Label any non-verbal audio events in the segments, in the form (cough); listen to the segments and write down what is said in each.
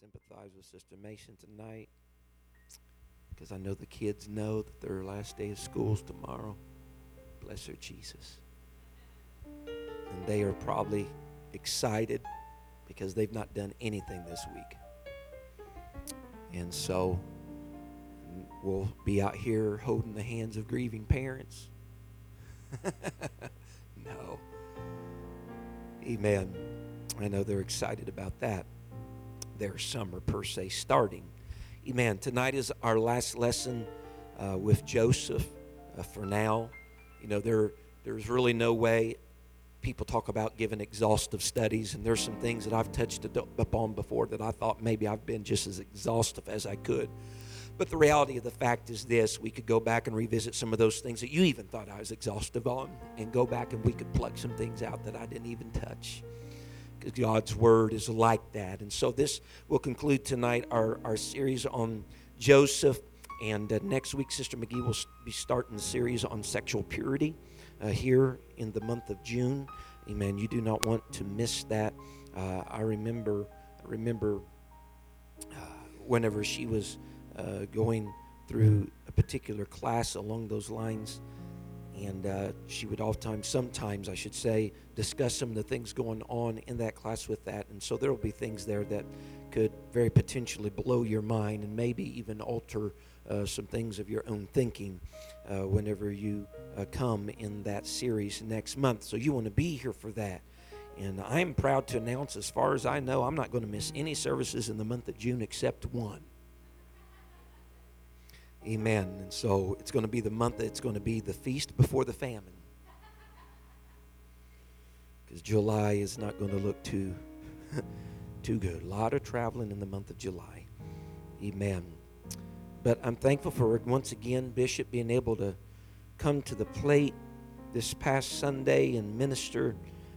sympathize with Sister Mason tonight because I know the kids know that their last day of school is tomorrow. Bless her, Jesus. And they are probably excited because they've not done anything this week. And so we'll be out here holding the hands of grieving parents. (laughs) no. Amen. I know they're excited about that. Their summer, per se, starting. Amen. Tonight is our last lesson uh, with Joseph uh, for now. You know, there, there's really no way people talk about giving exhaustive studies, and there's some things that I've touched upon before that I thought maybe I've been just as exhaustive as I could. But the reality of the fact is this we could go back and revisit some of those things that you even thought I was exhaustive on, and go back and we could pluck some things out that I didn't even touch. God's Word is like that. And so this will conclude tonight our, our series on Joseph. And uh, next week, Sister McGee will be starting the series on sexual purity uh, here in the month of June. Amen. You do not want to miss that. Uh, I remember, I remember uh, whenever she was uh, going through a particular class along those lines, and uh, she would oftentimes, sometimes I should say, discuss some of the things going on in that class with that. And so there will be things there that could very potentially blow your mind and maybe even alter uh, some things of your own thinking uh, whenever you uh, come in that series next month. So you want to be here for that. And I'm proud to announce, as far as I know, I'm not going to miss any services in the month of June except one. Amen. And so it's going to be the month that it's going to be the feast before the famine. Because July is not going to look too, (laughs) too good. A lot of traveling in the month of July. Amen. But I'm thankful for once again Bishop being able to come to the plate this past Sunday and minister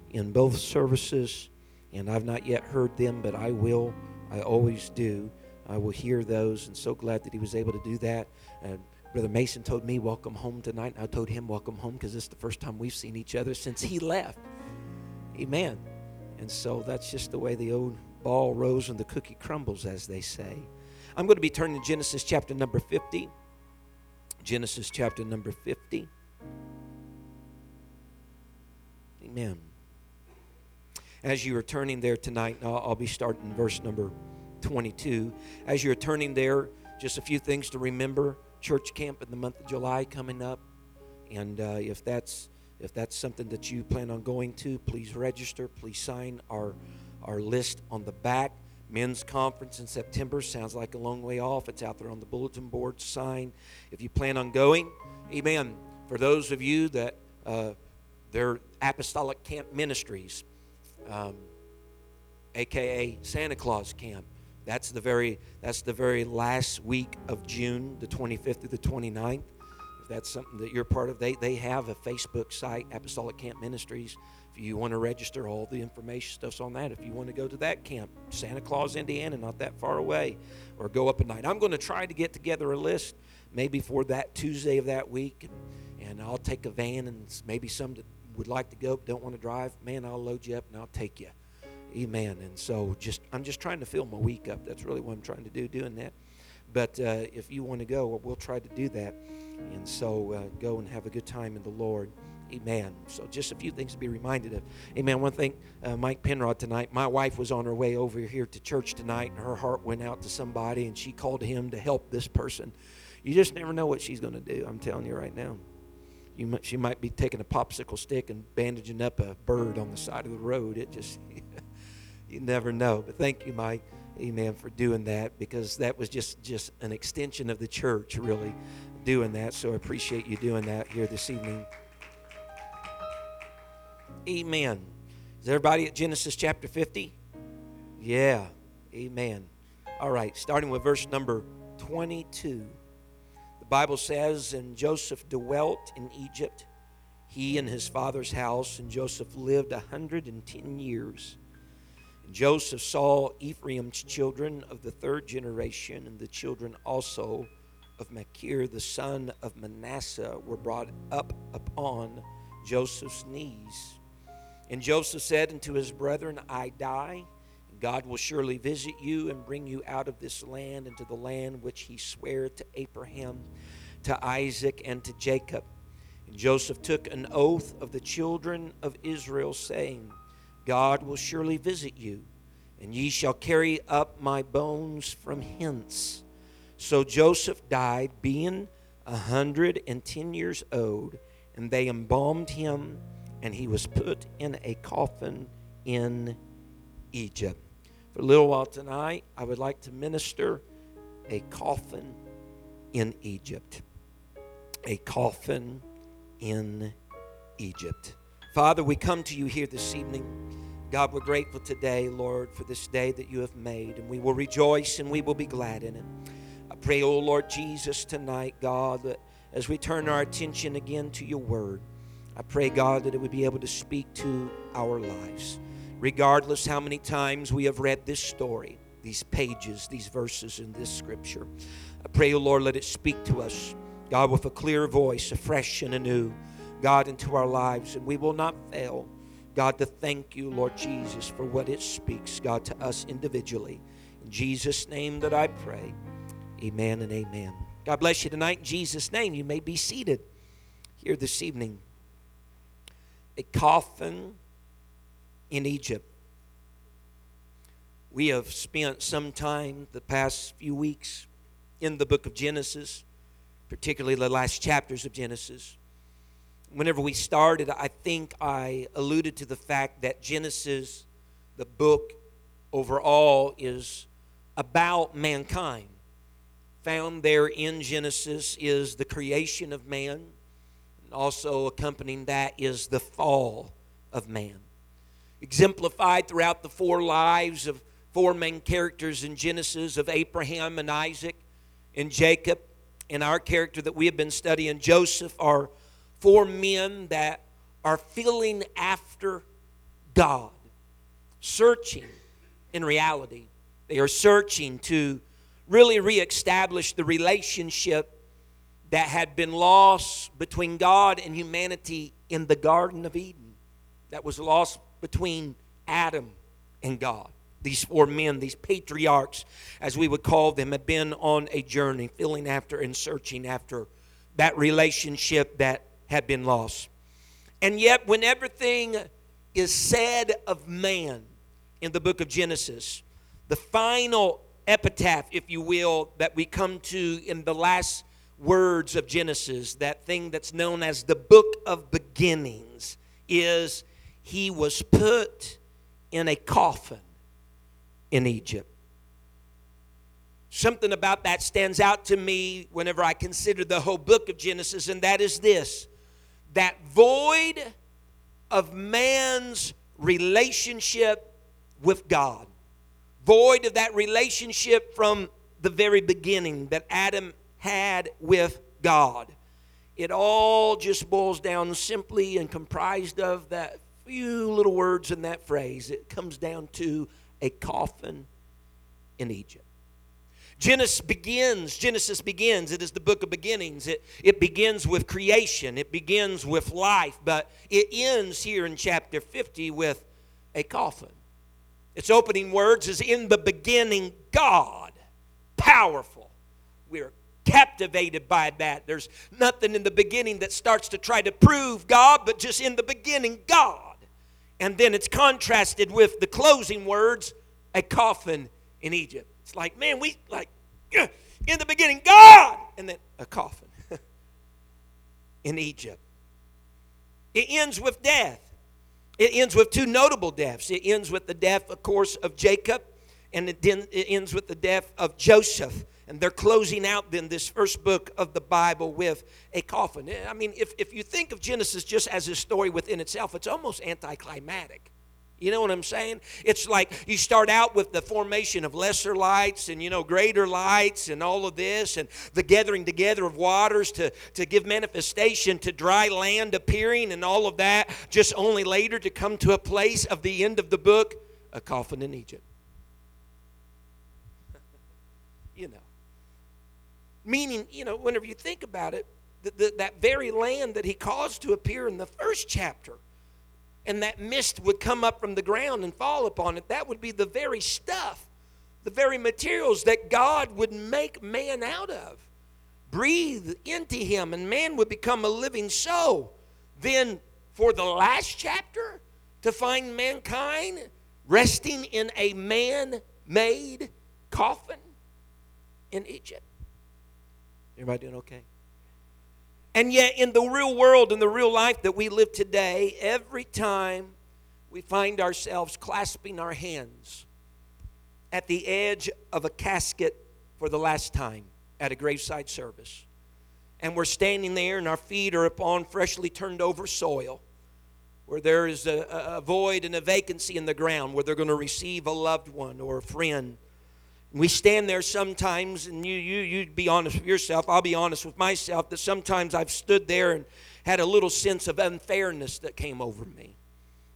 in both services. And I've not yet heard them, but I will. I always do. I will hear those, and so glad that he was able to do that. Uh, Brother Mason told me, Welcome home tonight. And I told him, Welcome home, because this is the first time we've seen each other since he left. Amen. And so that's just the way the old ball rolls and the cookie crumbles, as they say. I'm going to be turning to Genesis chapter number 50. Genesis chapter number 50. Amen. As you are turning there tonight, I'll, I'll be starting verse number 22. As you're turning there, just a few things to remember. Church camp in the month of July coming up, and uh, if that's if that's something that you plan on going to, please register. Please sign our our list on the back. Men's conference in September sounds like a long way off. It's out there on the bulletin board. Sign if you plan on going. Amen. For those of you that uh, they're apostolic camp ministries, um, aka Santa Claus camp. That's the very that's the very last week of June, the 25th to the 29th. If that's something that you're part of, they they have a Facebook site, Apostolic Camp Ministries. If you want to register, all the information stuff's on that. If you want to go to that camp, Santa Claus, Indiana, not that far away, or go up at night. I'm going to try to get together a list maybe for that Tuesday of that week, and, and I'll take a van and maybe some that would like to go, but don't want to drive. Man, I'll load you up and I'll take you. Amen. And so just I'm just trying to fill my week up. That's really what I'm trying to do, doing that. But uh, if you want to go, we'll try to do that. And so uh, go and have a good time in the Lord. Amen. So just a few things to be reminded of. Amen. One thing, uh, Mike Penrod tonight. My wife was on her way over here to church tonight, and her heart went out to somebody, and she called him to help this person. You just never know what she's going to do. I'm telling you right now. You might, she might be taking a popsicle stick and bandaging up a bird on the side of the road. It just (laughs) you never know. But thank you, Mike, amen, for doing that because that was just just an extension of the church, really, doing that. So I appreciate you doing that here this evening. Amen. Is everybody at Genesis chapter 50? Yeah. Amen. All right, starting with verse number 22. The Bible says, And Joseph dwelt in Egypt, he and his father's house, and Joseph lived a 110 years. Joseph saw Ephraim's children of the third generation, and the children also of Machir, the son of Manasseh, were brought up upon Joseph's knees. And Joseph said unto his brethren, I die, God will surely visit you and bring you out of this land into the land which he sware to Abraham, to Isaac, and to Jacob. And Joseph took an oath of the children of Israel, saying, God will surely visit you, and ye shall carry up my bones from hence. So Joseph died, being a hundred and ten years old, and they embalmed him, and he was put in a coffin in Egypt. For a little while tonight, I would like to minister a coffin in Egypt. A coffin in Egypt. Father, we come to you here this evening. God, we're grateful today, Lord, for this day that you have made, and we will rejoice and we will be glad in it. I pray, oh Lord Jesus, tonight, God, that as we turn our attention again to your word, I pray, God, that it would be able to speak to our lives regardless how many times we have read this story, these pages, these verses in this scripture. I pray, O oh Lord, let it speak to us, God, with a clear voice, afresh and anew, God, into our lives. And we will not fail, God, to thank you, Lord Jesus, for what it speaks, God, to us individually. In Jesus' name that I pray. Amen and amen. God bless you tonight. In Jesus' name, you may be seated here this evening. A coffin in Egypt. We have spent some time the past few weeks in the book of Genesis, particularly the last chapters of Genesis. Whenever we started, I think I alluded to the fact that Genesis, the book overall, is about mankind. Found there in Genesis is the creation of man, and also accompanying that is the fall of man exemplified throughout the four lives of four main characters in Genesis of Abraham and Isaac and Jacob. And our character that we have been studying, Joseph, are four men that are feeling after God, searching in reality. They are searching to really reestablish the relationship that had been lost between God and humanity in the Garden of Eden, that was lost between Adam and God. These four men, these patriarchs, as we would call them, have been on a journey, feeling after and searching after that relationship that had been lost. And yet, when everything is said of man in the book of Genesis, the final epitaph, if you will, that we come to in the last words of Genesis, that thing that's known as the book of beginnings, is he was put in a coffin in Egypt. Something about that stands out to me whenever I consider the whole book of Genesis, and that is this that void of man's relationship with God, void of that relationship from the very beginning that Adam had with God. It all just boils down simply and comprised of that few little words in that phrase. It comes down to a coffin in Egypt. Genesis begins, Genesis begins, it is the book of beginnings. It, it begins with creation, it begins with life, but it ends here in chapter 50 with a coffin. Its opening words is In the beginning, God. Powerful. We're captivated by that. There's nothing in the beginning that starts to try to prove God, but just in the beginning, God and then it's contrasted with the closing words, a coffin in Egypt. It's like, man, we like (clears throat) in the beginning, God, and then a coffin (laughs) in Egypt. It ends with death. It ends with two notable deaths. It ends with the death, of course, of Jacob, and it, ends with the death of Joseph. And they're closing out then this first book of the Bible with a coffin. I mean, if, if you think of Genesis just as a story within itself, it's almost anticlimactic. You know what I'm saying? It's like you start out with the formation of lesser lights and, you know, greater lights and all of this and the gathering together of waters to, to give manifestation to dry land appearing and all of that, just only later to come to a place of the end of the book, a coffin in Egypt. (laughs) you know. Meaning, you know, whenever you think about it, the, the, that very land that he caused to appear in the first chapter, and that mist would come up from the ground and fall upon it, that would be the very stuff, the very materials that God would make man out of. Breathe into him, and man would become a living soul. Then, for the last chapter, to find mankind resting in a man made coffin in Egypt. Everybody doing okay? And yet, in the real world, in the real life that we live today, every time we find ourselves clasping our hands at the edge of a casket for the last time at a graveside service, and we're standing there and our feet are upon freshly turned over soil where there is a, a void and a vacancy in the ground where they're going to receive a loved one or a friend we stand there sometimes, and you, you, you be honest with yourself, I'll be honest with myself, that sometimes I've stood there and had a little sense of unfairness that came over me.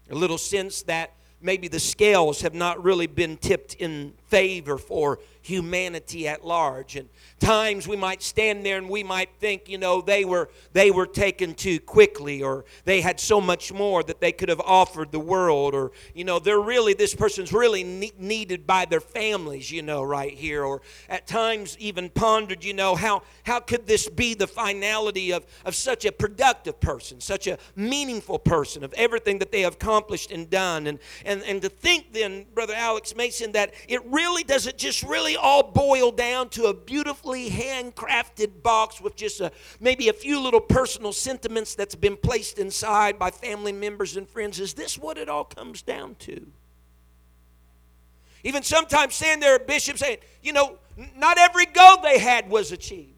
A little sense that maybe the scales have not really been tipped in favor for humanity at large. And times we might stand there and we might think you know they were they were taken too quickly or they had so much more that they could have offered the world or you know they're really this person's really ne- needed by their families you know right here. Or at times even pondered you know how how could this be the finality of of such a productive person such a meaningful person of everything that they have accomplished and done? And and and to think then brother alex mason that it really doesn't just really all boil down to a beautifully handcrafted box with just a, maybe a few little personal sentiments that's been placed inside by family members and friends. Is this what it all comes down to? Even sometimes stand there, bishop saying, you know, not every goal they had was achieved.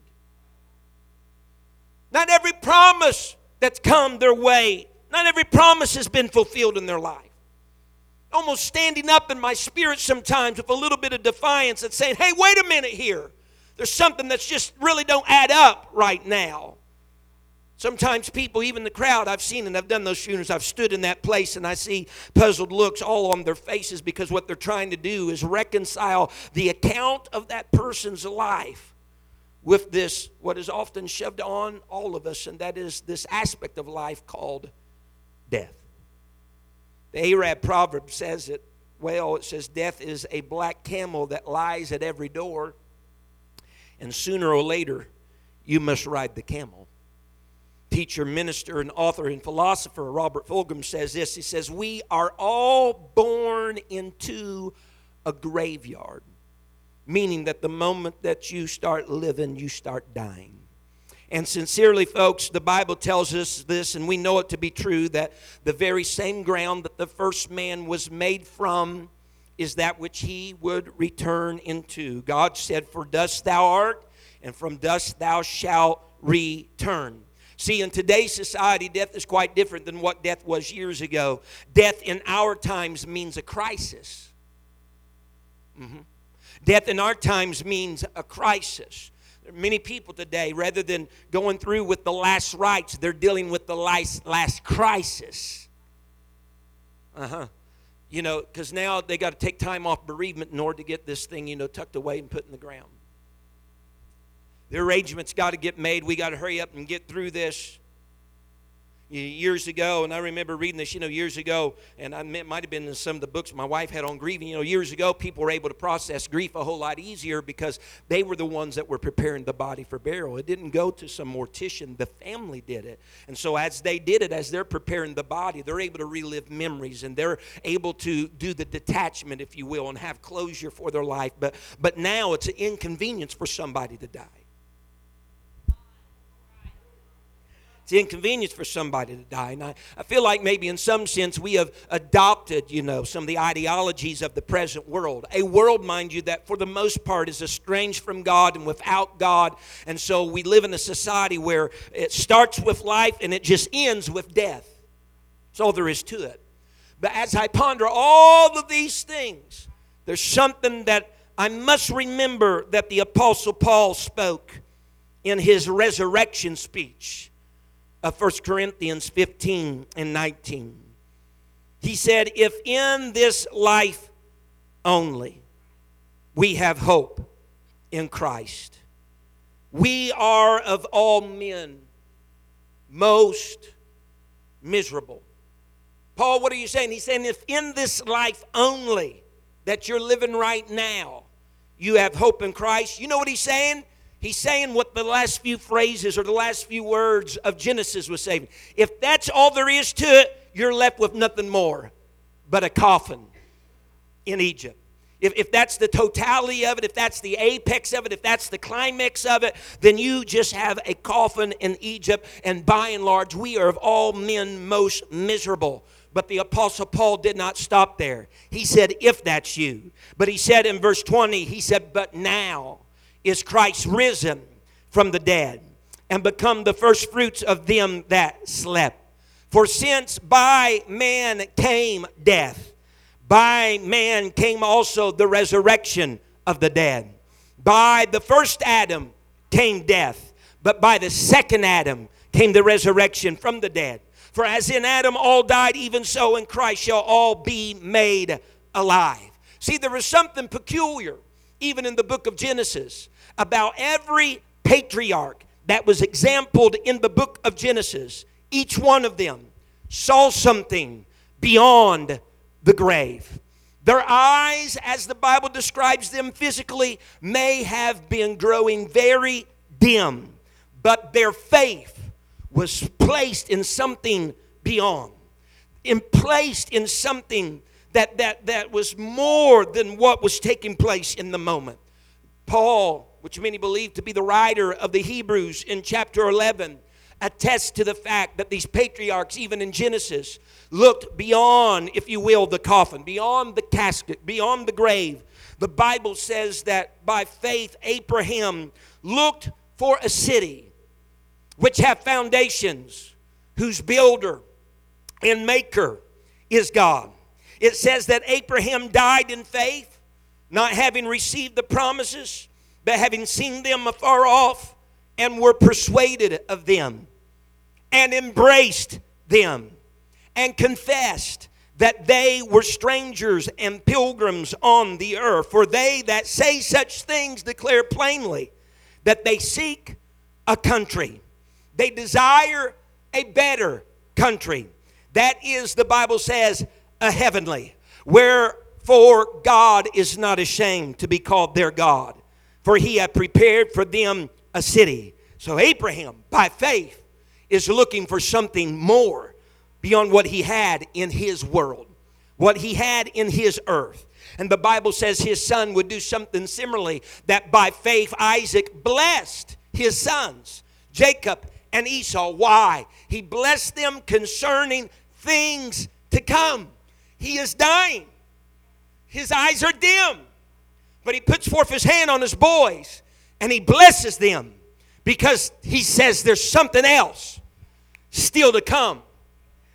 Not every promise that's come their way, not every promise has been fulfilled in their life almost standing up in my spirit sometimes with a little bit of defiance and saying, hey, wait a minute here. There's something that's just really don't add up right now. Sometimes people, even the crowd, I've seen and I've done those funerals, I've stood in that place and I see puzzled looks all on their faces because what they're trying to do is reconcile the account of that person's life with this, what is often shoved on all of us, and that is this aspect of life called death. The Arab proverb says it well. It says, Death is a black camel that lies at every door, and sooner or later, you must ride the camel. Teacher, minister, and author and philosopher Robert Fulghum says this. He says, We are all born into a graveyard, meaning that the moment that you start living, you start dying. And sincerely, folks, the Bible tells us this, and we know it to be true that the very same ground that the first man was made from is that which he would return into. God said, For dust thou art, and from dust thou shalt return. See, in today's society, death is quite different than what death was years ago. Death in our times means a crisis. Mm-hmm. Death in our times means a crisis. Many people today, rather than going through with the last rites, they're dealing with the last, last crisis. Uh huh. You know, because now they got to take time off bereavement in order to get this thing, you know, tucked away and put in the ground. The arrangements got to get made. We got to hurry up and get through this years ago, and I remember reading this, you know, years ago, and I, it might have been in some of the books my wife had on grieving. You know, years ago, people were able to process grief a whole lot easier because they were the ones that were preparing the body for burial. It didn't go to some mortician, the family did it. And so, as they did it, as they're preparing the body, they're able to relive memories and they're able to do the detachment, if you will, and have closure for their life. But, but now it's an inconvenience for somebody to die. It's inconvenience for somebody to die. And I, I feel like maybe in some sense we have adopted, you know, some of the ideologies of the present world. A world, mind you, that for the most part is estranged from God and without God. And so we live in a society where it starts with life and it just ends with death. That's all there is to it. But as I ponder all of these things, there's something that I must remember that the Apostle Paul spoke in his resurrection speech of 1 Corinthians 15 and 19. He said, If in this life only we have hope in Christ, we are of all men most miserable. Paul, what are you saying? He's saying if in this life only that you're living right now, you have hope in Christ. You know what he's saying? He's saying what the last few phrases or the last few words of Genesis was saying. If that's all there is to it, you're left with nothing more but a coffin in Egypt. If, if that's the totality of it, if that's the apex of it, if that's the climax of it, then you just have a coffin in Egypt. And by and large, we are of all men most miserable. But the Apostle Paul did not stop there. He said, if that's you. But he said in verse 20, he said, but now is Christ risen from the dead and become the first fruits of them that slept. For since by man came death, by man came also the resurrection of the dead. By the first Adam came death, but by the second Adam came the resurrection from the dead. For as in Adam all died, even so in Christ shall all be made alive. See, there is something peculiar, even in the book of Genesis, about every patriarch that was exampled in the book of Genesis. Each one of them saw something beyond the grave. Their eyes, as the Bible describes them physically, may have been growing very dim, but their faith was placed in something beyond, in placed in something that, that, that was more than what was taking place in the moment. Paul, which many believe to be the writer of the Hebrews in chapter 11, attests to the fact that these patriarchs, even in Genesis, looked beyond, if you will, the coffin, beyond the casket, beyond the grave. The Bible says that by faith, Abraham looked for a city which have foundations, whose builder and maker is God. It says that Abraham died in faith, not having received the promises, but having seen them afar off, and were persuaded of them, and embraced them and confessed that they were strangers and pilgrims on the earth. For they that say such things declare plainly that they seek a country, they desire a better country. That is, the Bible says, a heavenly. Wherefore God is not ashamed to be called their God, for he hath prepared for them a city. So Abraham, by faith, is looking for something more beyond what he had in his world, what he had in his earth. And the Bible says his son would do something similarly, that by faith Isaac blessed his sons, Jacob and Esau. Why? He blessed them concerning things to come. He is dying, his eyes are dim, but he puts forth his hand on his boys and he blesses them because he says there's something else still to come.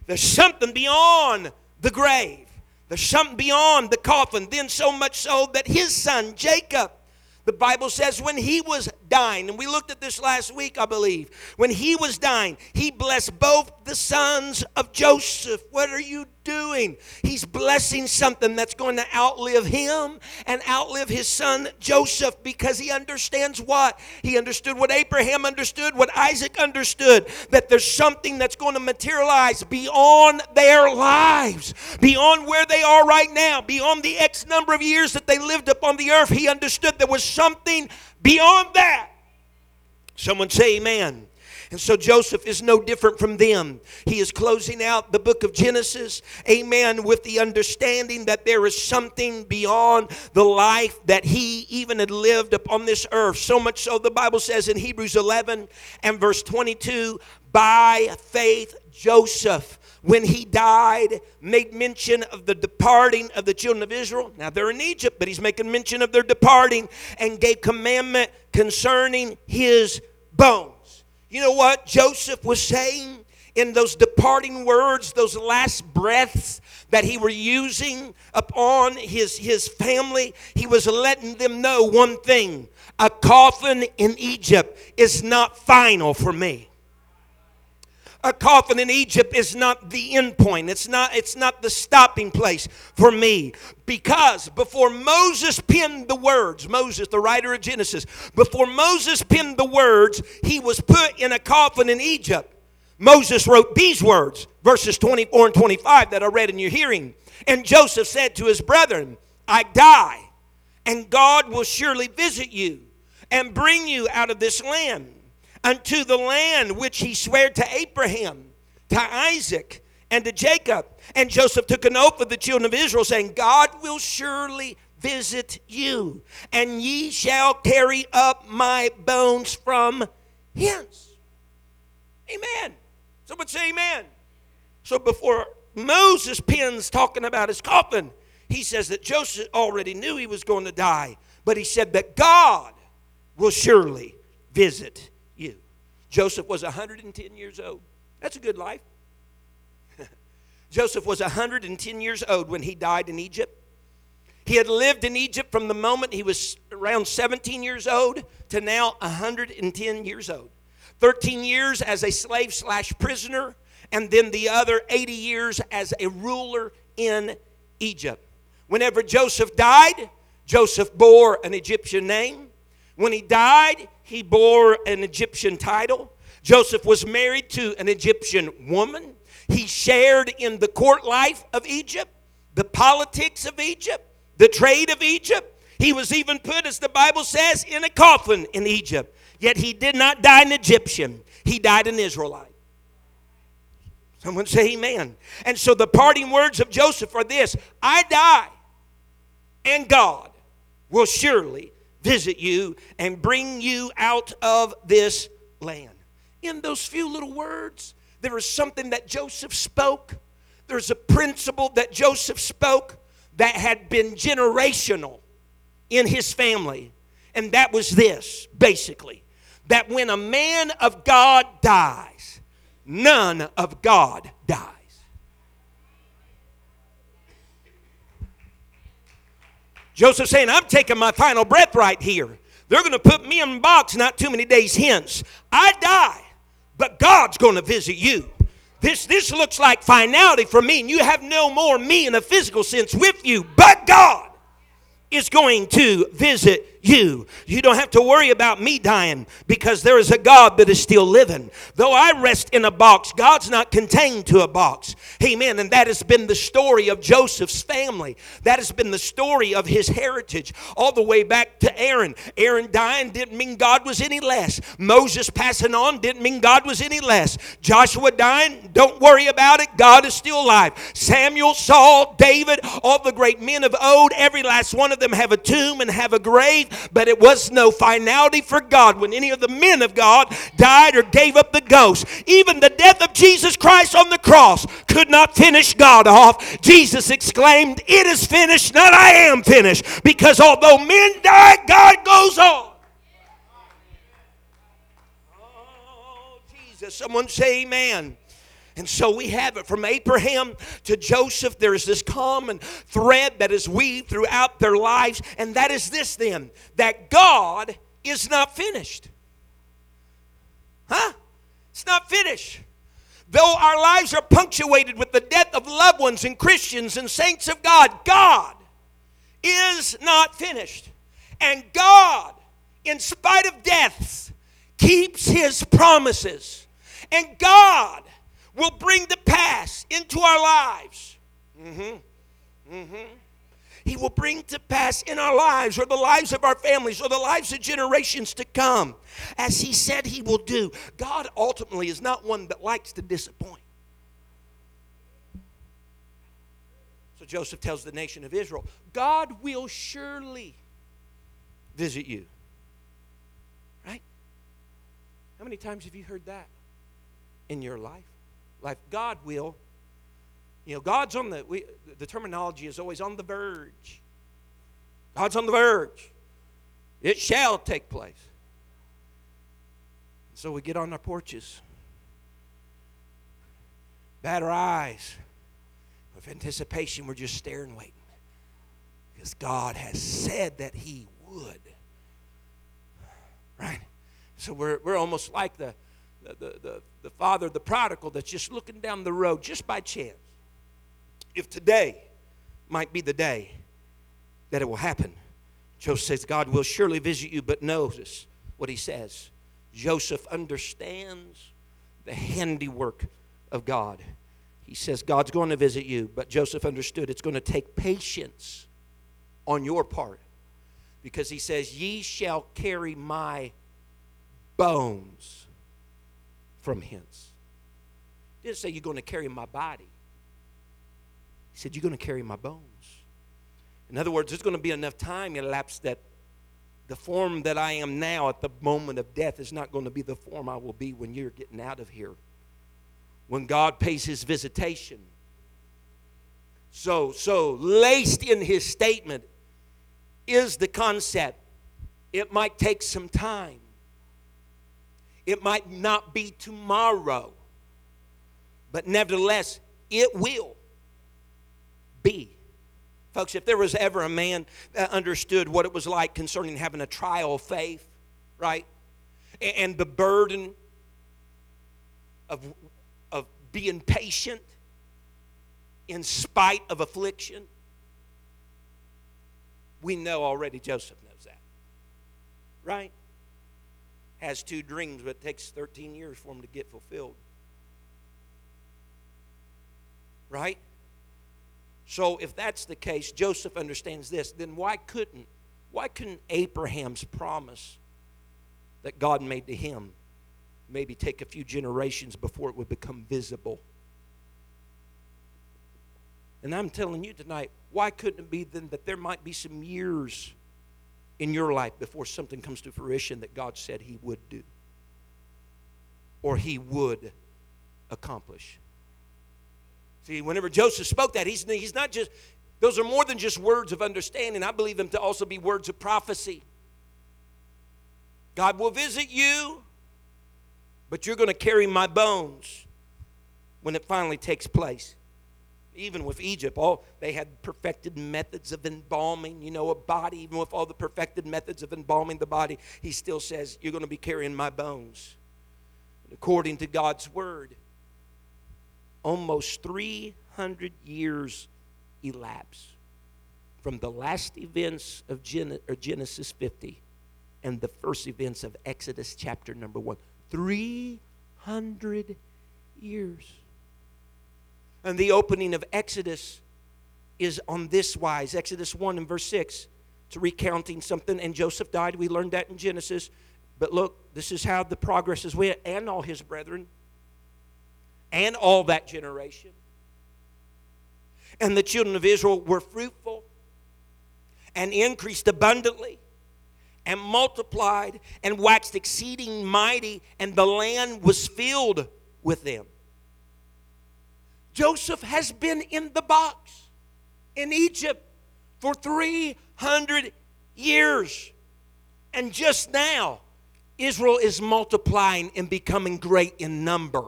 There's something beyond the grave. There's something beyond the coffin. Then, so much so that his son, Jacob, the Bible says when he was dying, and we looked at this last week, I believe, when he was dying, he blessed both the sons of Joseph. What are you doing? He's blessing something that's going to outlive him and outlive his son Joseph because he understands what? He understood what Abraham understood, what Isaac understood, that there's something that's going to materialize beyond their lives, beyond where they are right now, beyond the X number of years that they lived upon the earth. He understood there was something beyond that. Someone say amen. And so Joseph is no different from them. He is closing out the book of Genesis, amen, with the understanding that there is something beyond the life that he even had lived upon this earth. So much so, the Bible says in Hebrews 11 and verse 22 by faith, Joseph when he died, made mention of the departing of the children of Israel. Now they're in Egypt, but he's making mention of their departing and gave commandment concerning his bones. You know what Joseph was saying in those departing words, those last breaths that he were using upon his, his family? He was letting them know one thing a coffin in Egypt is not final for me a coffin in Egypt is not the end point. It's not, it's not the stopping place for me. Because before Moses penned the words, Moses, the writer of Genesis, before Moses penned the words, he was put in a coffin in Egypt. Moses wrote these words, verses 24 and 25 that I read in your hearing. And Joseph said to his brethren, I die, and God will surely visit you and bring you out of this land unto the land which he sware to Abraham, to Isaac, and to Jacob. And Joseph took an oath of the children of Israel, saying, God will surely visit you, and ye shall carry up my bones from hence. Amen. Someone say amen. So before Moses pins talking about his coffin, he says that Joseph already knew he was going to die, but he said that God will surely visit. Joseph was 110 years old. That's a good life. (laughs) Joseph was 110 years old when he died in Egypt. He had lived in Egypt from the moment he was around 17 years old to now 110 years old. 13 years as a slave slash prisoner, and then the other 80 years as a ruler in Egypt. Whenever Joseph died, Joseph bore an Egyptian name. When he died, he bore an Egyptian title. Joseph was married to an Egyptian woman. He shared in the court life of Egypt, the politics of Egypt, the trade of Egypt. He was even put, as the Bible says, in a coffin in Egypt. Yet he did not die an Egyptian, he died an Israelite. Someone say amen. And so the parting words of Joseph are this I die, and God will surely visit you and bring you out of this land. In those few little words, there is something that Joseph spoke. There's a principle that Joseph spoke that had been generational in his family. And that was this, basically that when a man of God dies, none of God dies. Joseph saying, I'm taking my final breath right here. They're going to put me in a box not too many days hence. I die, but God's going to visit you. This, this looks like finality for me, and you have no more me in a physical sense with you, but God is going to visit you. You don't have to worry about me dying because there is a God that is still living. Though I rest in a box, God's not contained to a box. Amen. And that has been the story of Joseph's family. That has been the story of his heritage all the way back to Aaron. Aaron dying didn't mean God was any less. Moses passing on didn't mean God was any less. Joshua dying, don't worry about it. God is still alive. Samuel, Saul, David, all the great men of old, every last one of them have a tomb and have a grave but it was no finality for God when any of the men of God died or gave up the ghost. Even the death of Jesus Christ on the cross could not finish God off. Jesus exclaimed, It is finished, not I am finished. Because although men die, God goes on. Oh, Jesus. Someone say amen. And so we have it from Abraham to Joseph. There is this common thread that is weaved throughout their lives, and that is this then that God is not finished. Huh? It's not finished. Though our lives are punctuated with the death of loved ones and Christians and saints of God, God is not finished. And God, in spite of deaths, keeps his promises. And God will bring to pass into our lives. Mm-hmm. Mm-hmm. He will bring to pass in our lives or the lives of our families or the lives of generations to come as He said He will do. God ultimately is not one that likes to disappoint. So Joseph tells the nation of Israel God will surely visit you. Right? How many times have you heard that in your life? God will. You know, God's on the, we, the terminology is always on the verge. God's on the verge. It shall take place. So we get on our porches, bat our eyes with anticipation. We're just staring, waiting. Because God has said that He would. Right? So we're, we're almost like the, the, the, the father, the prodigal, that's just looking down the road just by chance. If today might be the day that it will happen, Joseph says, God will surely visit you, but notice what he says. Joseph understands the handiwork of God. He says, God's going to visit you, but Joseph understood it's going to take patience on your part because he says, Ye shall carry my bones from hence. He didn't say you're going to carry my body. He said, You're going to carry my bones. In other words, there's going to be enough time elapsed that the form that I am now at the moment of death is not going to be the form I will be when you're getting out of here. When God pays his visitation. So, so laced in his statement is the concept. It might take some time. It might not be tomorrow. But nevertheless, it will be. Folks, if there was ever a man that understood what it was like concerning having a trial of faith, right? And the burden of, of being patient in spite of affliction, we know already Joseph knows that. Right? Has two dreams, but it takes 13 years for them to get fulfilled. Right? So if that's the case, Joseph understands this, then why couldn't why couldn't Abraham's promise that God made to him maybe take a few generations before it would become visible? And I'm telling you tonight, why couldn't it be then that there might be some years in your life before something comes to fruition that God said He would do or He would accomplish? See, whenever Joseph spoke that, he's, he's not just, those are more than just words of understanding. I believe them to also be words of prophecy. God will visit you, but you're going to carry my bones when it finally takes place. Even with Egypt, all they had perfected methods of embalming, you know, a body, even with all the perfected methods of embalming the body, he still says, You're going to be carrying my bones. And according to God's word, almost 300 years elapse from the last events of Genesis 50 and the first events of Exodus chapter number 1. 300 years. And the opening of Exodus is on this wise Exodus 1 and verse 6. It's recounting something, and Joseph died. We learned that in Genesis. But look, this is how the progress is went, and all his brethren and all that generation. And the children of Israel were fruitful and increased abundantly and multiplied and waxed exceeding mighty, and the land was filled with them. Joseph has been in the box in Egypt for 300 years. And just now, Israel is multiplying and becoming great in number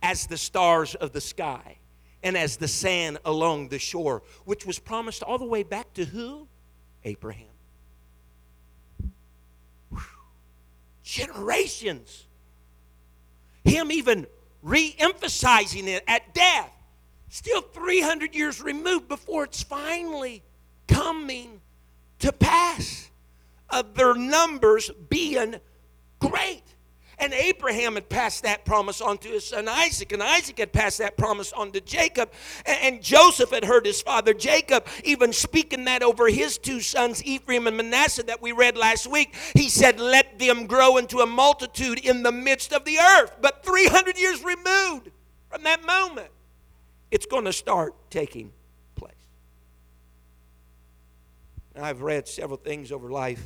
as the stars of the sky and as the sand along the shore, which was promised all the way back to who? Abraham. Whew. Generations. Him even re emphasizing it at death. Still 300 years removed before it's finally coming to pass of their numbers being great. And Abraham had passed that promise on to his son Isaac, and Isaac had passed that promise on to Jacob. And, Joseph had heard his father Jacob even speaking that over his two sons, Ephraim and Manasseh, that we read last week. He said, Let them grow into a multitude in the midst of the earth. But 300 years removed from that moment, it's going to start taking place. I've read several things over life,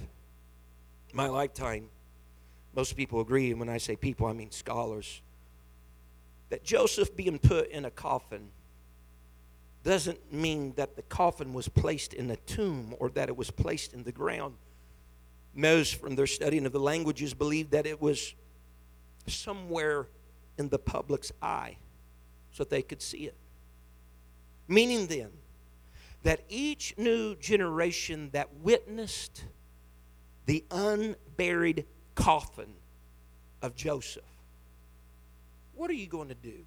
my lifetime most people agree, and when I say people, I mean scholars, that Joseph being put in a coffin doesn't mean that the coffin was placed in a tomb or that it was placed in the ground. Most from their studying of the languages believe that it was somewhere in the public's eye so that they could see it. Meaning then that each new generation that witnessed the unburied coffin of Joseph. What are you going to do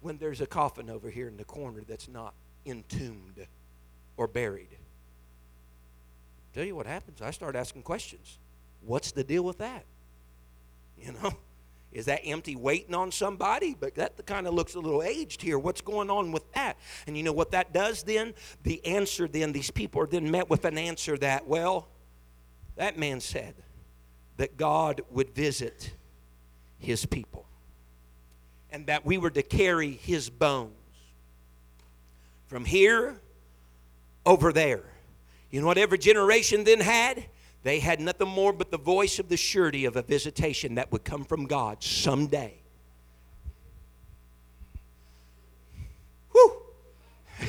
when there's a coffin over here in the corner that's not entombed or buried? Tell you what happens. I start asking questions. What's the deal with that? You know? Is that empty waiting on somebody? But that kind of looks a little aged here. What's going on with that? And you know what that does then? The answer then, these people are then met with an answer that, well, that man said that God would visit his people and that we were to carry his bones from here over there. You know what every generation then had? They had nothing more but the voice of the surety of a visitation that would come from God someday.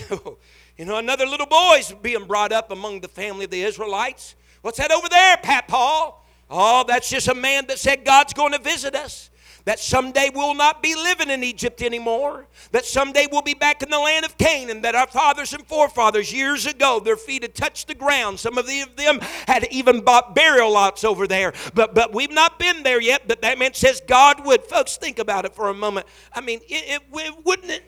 (laughs) You know, another little boy's being brought up among the family of the Israelites. What's that over there, Pat Paul? Oh, that's just a man that said God's going to visit us that someday we'll not be living in Egypt anymore, that someday we'll be back in the land of Canaan, that our fathers and forefathers years ago, their feet had touched the ground. Some of them had even bought burial lots over there, but, but we've not been there yet. But that man says God would. Folks, think about it for a moment. I mean, it, it, it wouldn't it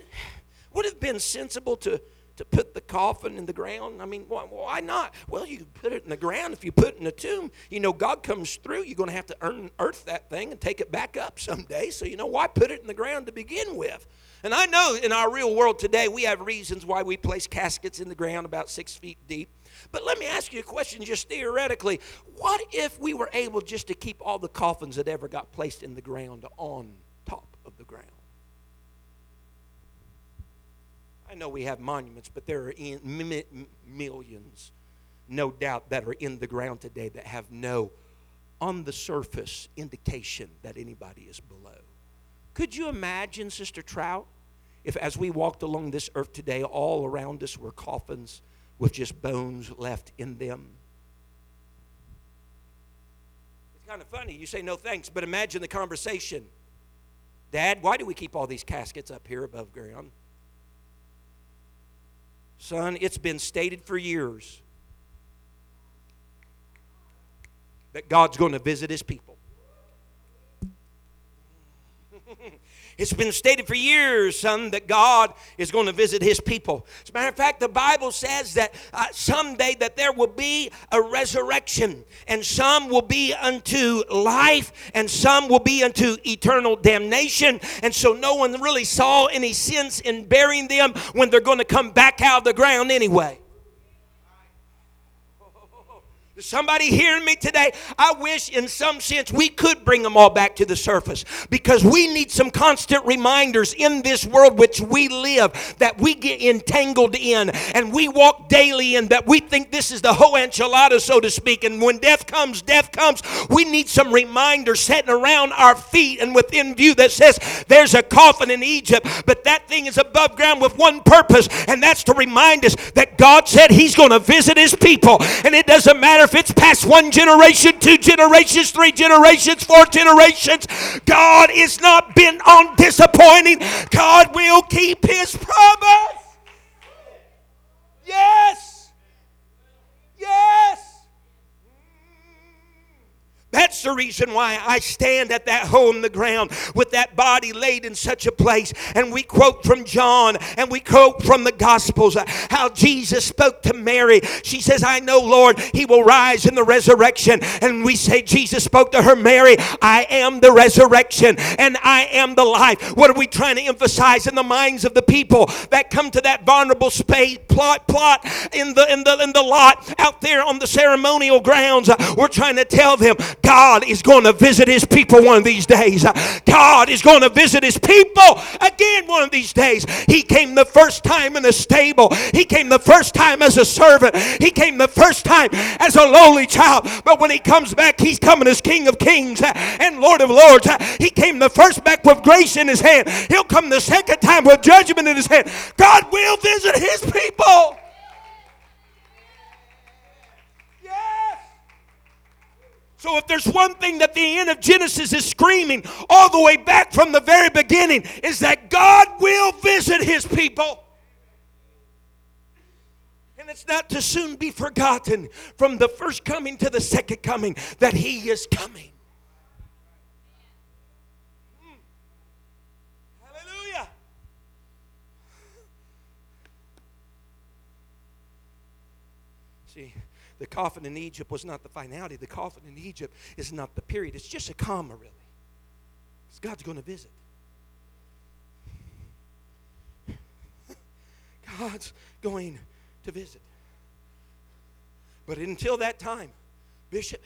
would have been sensible to to put the coffin in the ground? I mean, why, why, not? Well, you put it in the ground. If you put it in a tomb, you know, God comes through. You're going to have to earn, earth that thing and take it back up someday. So, you know, why put it in the ground to begin with? And I know in our real world today, we have reasons why we place caskets in the ground about six feet deep. But let me ask you a question just theoretically. What if we were able just to keep all the coffins that ever got placed in the ground on top of the ground? I know we have monuments, but there are millions, no doubt, that are in the ground today that have no on the surface indication that anybody is below. Could you imagine, Sister Trout, if as we walked along this earth today, all around us were coffins with just bones left in them? It's kind of funny. You say no thanks, but imagine the conversation. Dad, why do we keep all these caskets up here above ground? Son, it's been stated for years that God's going to visit his people. (laughs) It's been stated for years, son, that God is going to visit his people. As a matter of fact, the Bible says that uh, someday that there will be a resurrection, and some will be unto life, and some will be unto eternal damnation. And so no one really saw any sense in burying them when they're going to come back out of the ground anyway. Somebody hearing me today? I wish in some sense we could bring them all back to the surface because we need some constant reminders in this world which we live that we get entangled in and we walk daily in that we think this is the whole enchilada, so to speak. And when death comes, death comes. We need some reminders setting around our feet and within view that says there's a coffin in Egypt, but that thing is above ground with one purpose, and that's to remind us that God said He's going to visit His people. And it doesn't matter if it's past one generation, two generations, three generations, four generations, God is not bent on disappointing. God will keep his promise. Yes. Yes. That's the reason why I stand at that hole in the ground with that body laid in such a place. And we quote from John and we quote from the Gospels uh, how Jesus spoke to Mary. She says, I know, Lord, he will rise in the resurrection. And we say, Jesus spoke to her, Mary, I am the resurrection and I am the life. What are we trying to emphasize in the minds of the people that come to that vulnerable space plot plot in the in the in the lot out there on the ceremonial grounds? Uh, we're trying to tell them God is going to visit his people one of these days. God is going to visit his people again one of these days. He came the first time in a stable, he came the first time as a servant, he came the first time as a lowly child. But when he comes back, he's coming as King of Kings and Lord of Lords. He came the first back with grace in his hand, he'll come the second time with judgment in his hand. God will visit his people. So, if there's one thing that the end of Genesis is screaming all the way back from the very beginning, is that God will visit his people. And it's not to soon be forgotten from the first coming to the second coming that he is coming. Hmm. Hallelujah. See, the coffin in Egypt was not the finality. The coffin in Egypt is not the period. It's just a comma, really. God's going to visit. (laughs) God's going to visit. But until that time, Bishop,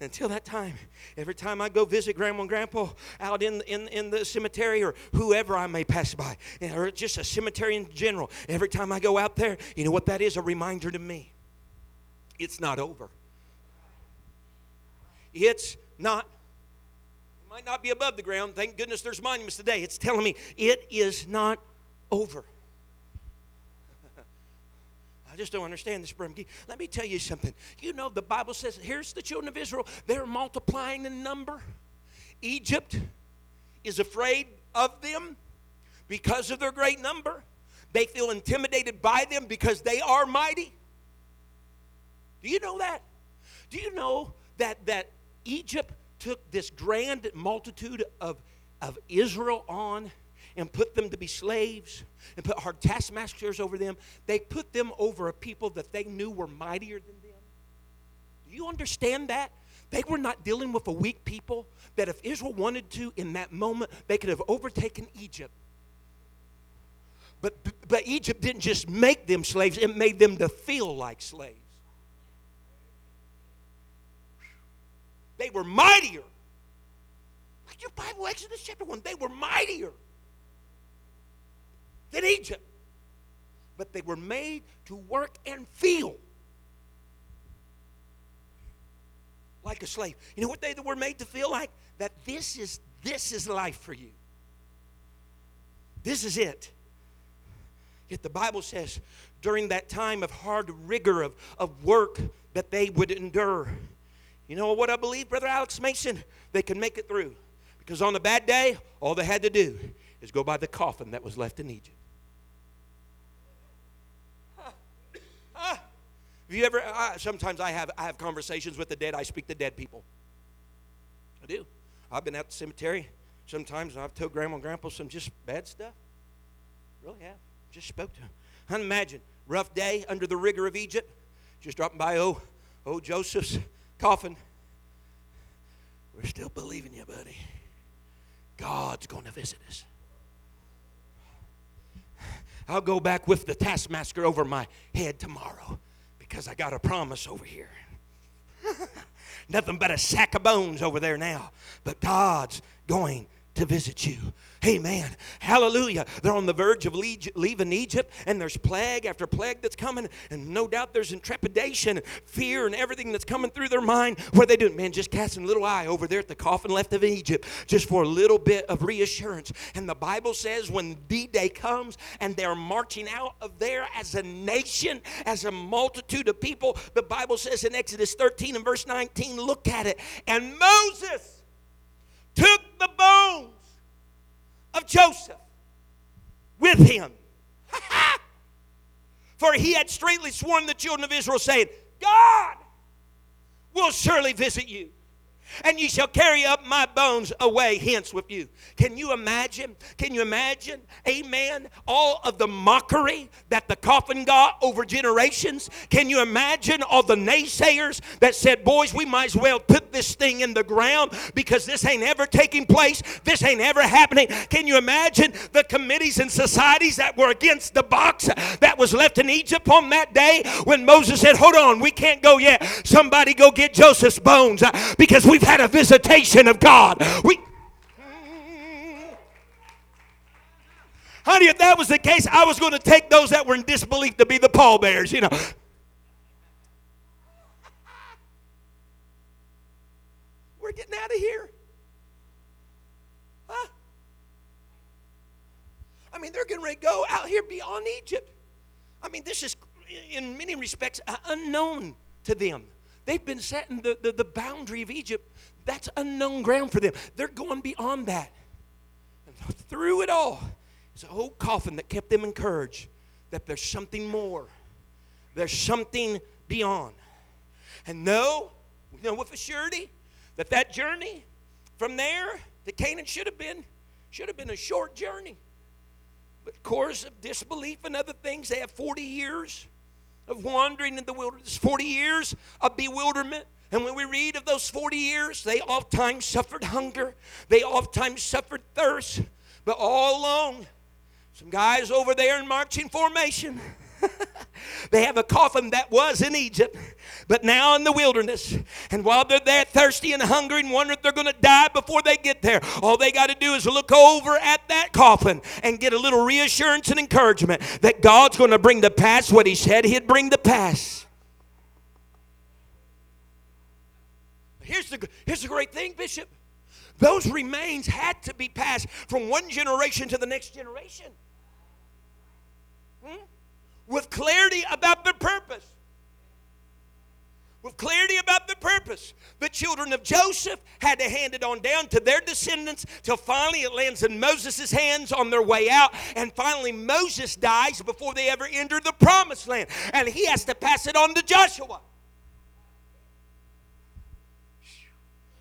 until that time, every time I go visit Grandma and Grandpa out in, in, in the cemetery or whoever I may pass by, or just a cemetery in general, every time I go out there, you know what that is? A reminder to me. It's not over. It's not it might not be above the ground. Thank goodness there's monuments today. It's telling me it is not over. (laughs) I just don't understand this, Brim. Let me tell you something. You know, the Bible says, here's the children of Israel. They're multiplying in number. Egypt is afraid of them because of their great number. They feel intimidated by them because they are mighty. Do you know that? Do you know that, that Egypt took this grand multitude of, of Israel on and put them to be slaves and put hard taskmasters over them. They put them over a people that they knew were mightier than them. Do you understand that? They were not dealing with a weak people, that if Israel wanted to in that moment, they could have overtaken Egypt. But, but Egypt didn't just make them slaves, it made them to feel like slaves. They were mightier. Like your Bible, Exodus chapter 1, they were mightier than Egypt. But they were made to work and feel like a slave. You know what they were made to feel like? That this is this is life for you. This is it. Yet the Bible says during that time of hard rigor of, of work that they would endure. You know what I believe, Brother Alex Mason? They can make it through. Because on a bad day, all they had to do is go by the coffin that was left in Egypt. Have you ever? I, sometimes I have I have conversations with the dead. I speak to dead people. I do. I've been at the cemetery sometimes, and I've told Grandma and Grandpa some just bad stuff. Really have. Just spoke to them. I imagine rough day under the rigor of Egypt. Just dropping by oh, oh Joseph's coffin. We're still believing you, buddy. God's going to visit us. I'll go back with the taskmaster over my head tomorrow because I got a promise over here. (laughs) Nothing but a sack of bones over there now. But God's going to visit you. Amen. Hallelujah. They're on the verge of leaving Egypt, and there's plague after plague that's coming, and no doubt there's intrepidation, fear, and everything that's coming through their mind. What are they doing? Man, just casting a little eye over there at the coffin left of Egypt, just for a little bit of reassurance. And the Bible says when D Day comes and they're marching out of there as a nation, as a multitude of people, the Bible says in Exodus 13 and verse 19, look at it. And Moses took the bones of Joseph with him. (laughs) For he had straightly sworn the children of Israel, saying, God will surely visit you and ye shall carry up my bones away hence with you. Can you imagine? Can you imagine? Amen. All of the mockery that the coffin got over generations. Can you imagine all the naysayers that said, Boys, we might as well put this thing in the ground because this ain't ever taking place. This ain't ever happening. Can you imagine the committees and societies that were against the box that was left in Egypt on that day when Moses said, Hold on, we can't go yet. Somebody go get Joseph's bones uh, because we've had a visitation of God. We, honey, if that was the case, I was going to take those that were in disbelief to be the pallbearers, you know. We're getting out of here. Huh? I mean, they're getting ready to go out here beyond Egypt. I mean, this is, in many respects, unknown to them. They've been setting the, the, the boundary of Egypt that's unknown ground for them. They're going beyond that. And through it all, it's a whole coffin that kept them encouraged that there's something more. There's something beyond. And know, know with a surety that that journey from there to Canaan should have been should have been a short journey. But course of disbelief and other things, they have 40 years of wandering in the wilderness, 40 years of bewilderment, And when we read of those 40 years, they oftentimes suffered hunger, they oftentimes suffered thirst, but all along, some guys over there in marching formation. (laughs) they have a coffin that was in Egypt, but now in the wilderness. And while they're there thirsty and hungry and wondering if they're going to die before they get there, all they got to do is look over at that coffin and get a little reassurance and encouragement that God's going to bring to pass what He said He'd bring to pass. Here's the, here's the great thing, Bishop. Those remains had to be passed from one generation to the next generation. Hmm? With clarity about the purpose. With clarity about the purpose. The children of Joseph had to hand it on down to their descendants till finally it lands in Moses' hands on their way out. And finally, Moses dies before they ever enter the promised land. And he has to pass it on to Joshua.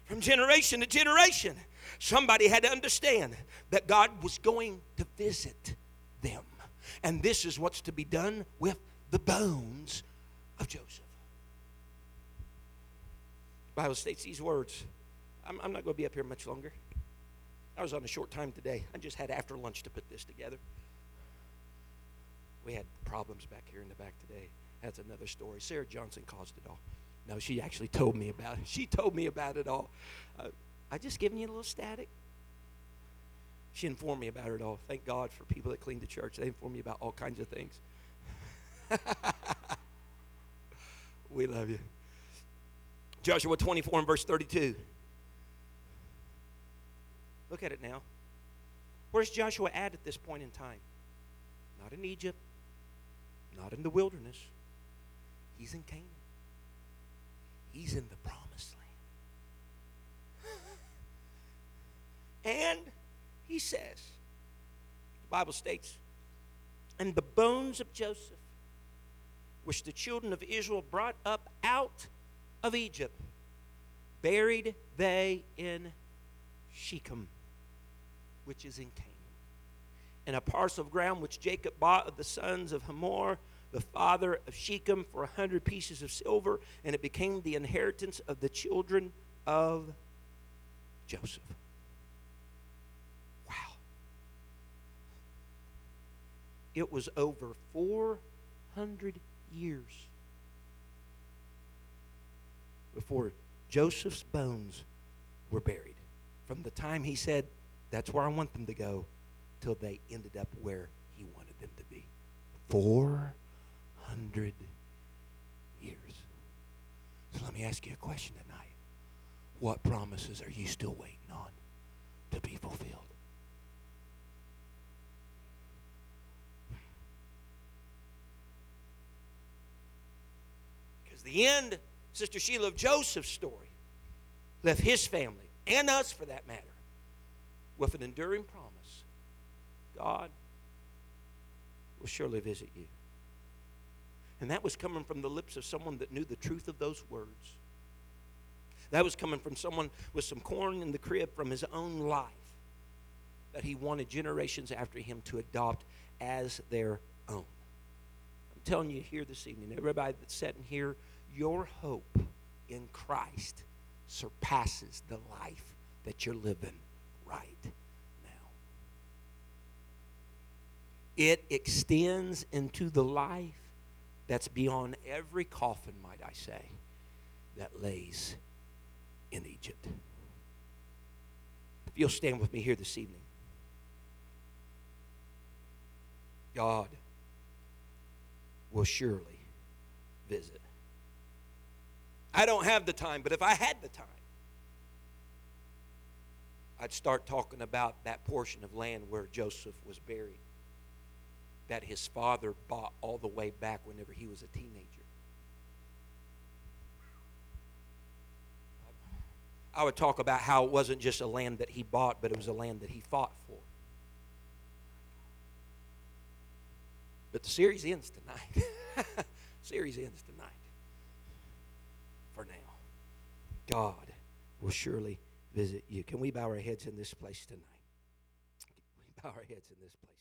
From generation to generation, somebody had to understand that God was going to visit them. And this is what's to be done with the bones of Joseph. The Bible states these words. I'm, I'm not going to be up here much longer. I was on a short time today. I just had after lunch to put this together. We had problems back here in the back today. That's another story. Sarah Johnson caused it all. No, she actually told me about it. She told me about it all. Uh, I just given you a little static. She informed me about it all. Thank God for people that clean the church. They inform me about all kinds of things. (laughs) we love you. Joshua 24 and verse 32. Look at it now. Where's Joshua at at this point in time? Not in Egypt, not in the wilderness. He's in Canaan. He's in the promised land. (laughs) and he says, the Bible states, and the bones of Joseph, which the children of Israel brought up out of Egypt, buried they in Shechem, which is in Canaan, in a parcel of ground which Jacob bought of the sons of Hamor, the father of Shechem, for a hundred pieces of silver, and it became the inheritance of the children of Joseph. It was over 400 years before Joseph's bones were buried. From the time he said, That's where I want them to go, till they ended up where he wanted them to be. 400 years. So let me ask you a question tonight. What promises are you still waiting on to be fulfilled? The end, Sister Sheila, of Joseph's story left his family, and us for that matter, with an enduring promise God will surely visit you. And that was coming from the lips of someone that knew the truth of those words. That was coming from someone with some corn in the crib from his own life that he wanted generations after him to adopt as their own. I'm telling you here this evening, everybody that's sitting here your hope in Christ surpasses the life that you're living right now. It extends into the life that's beyond every coffin, might I say, that lays in Egypt. If you'll stand with me here this evening. God will surely visit. I don't have the time, but if I had the time, I'd start talking about that portion of land where Joseph was buried that his father bought all the way back whenever he was a teenager. I would talk about how it wasn't just a land that he bought, but it was a land that he fought for. But the series ends tonight. (laughs) series ends tonight for now. God will surely visit you. Can we bow our heads in this place tonight? We bow our heads in this place.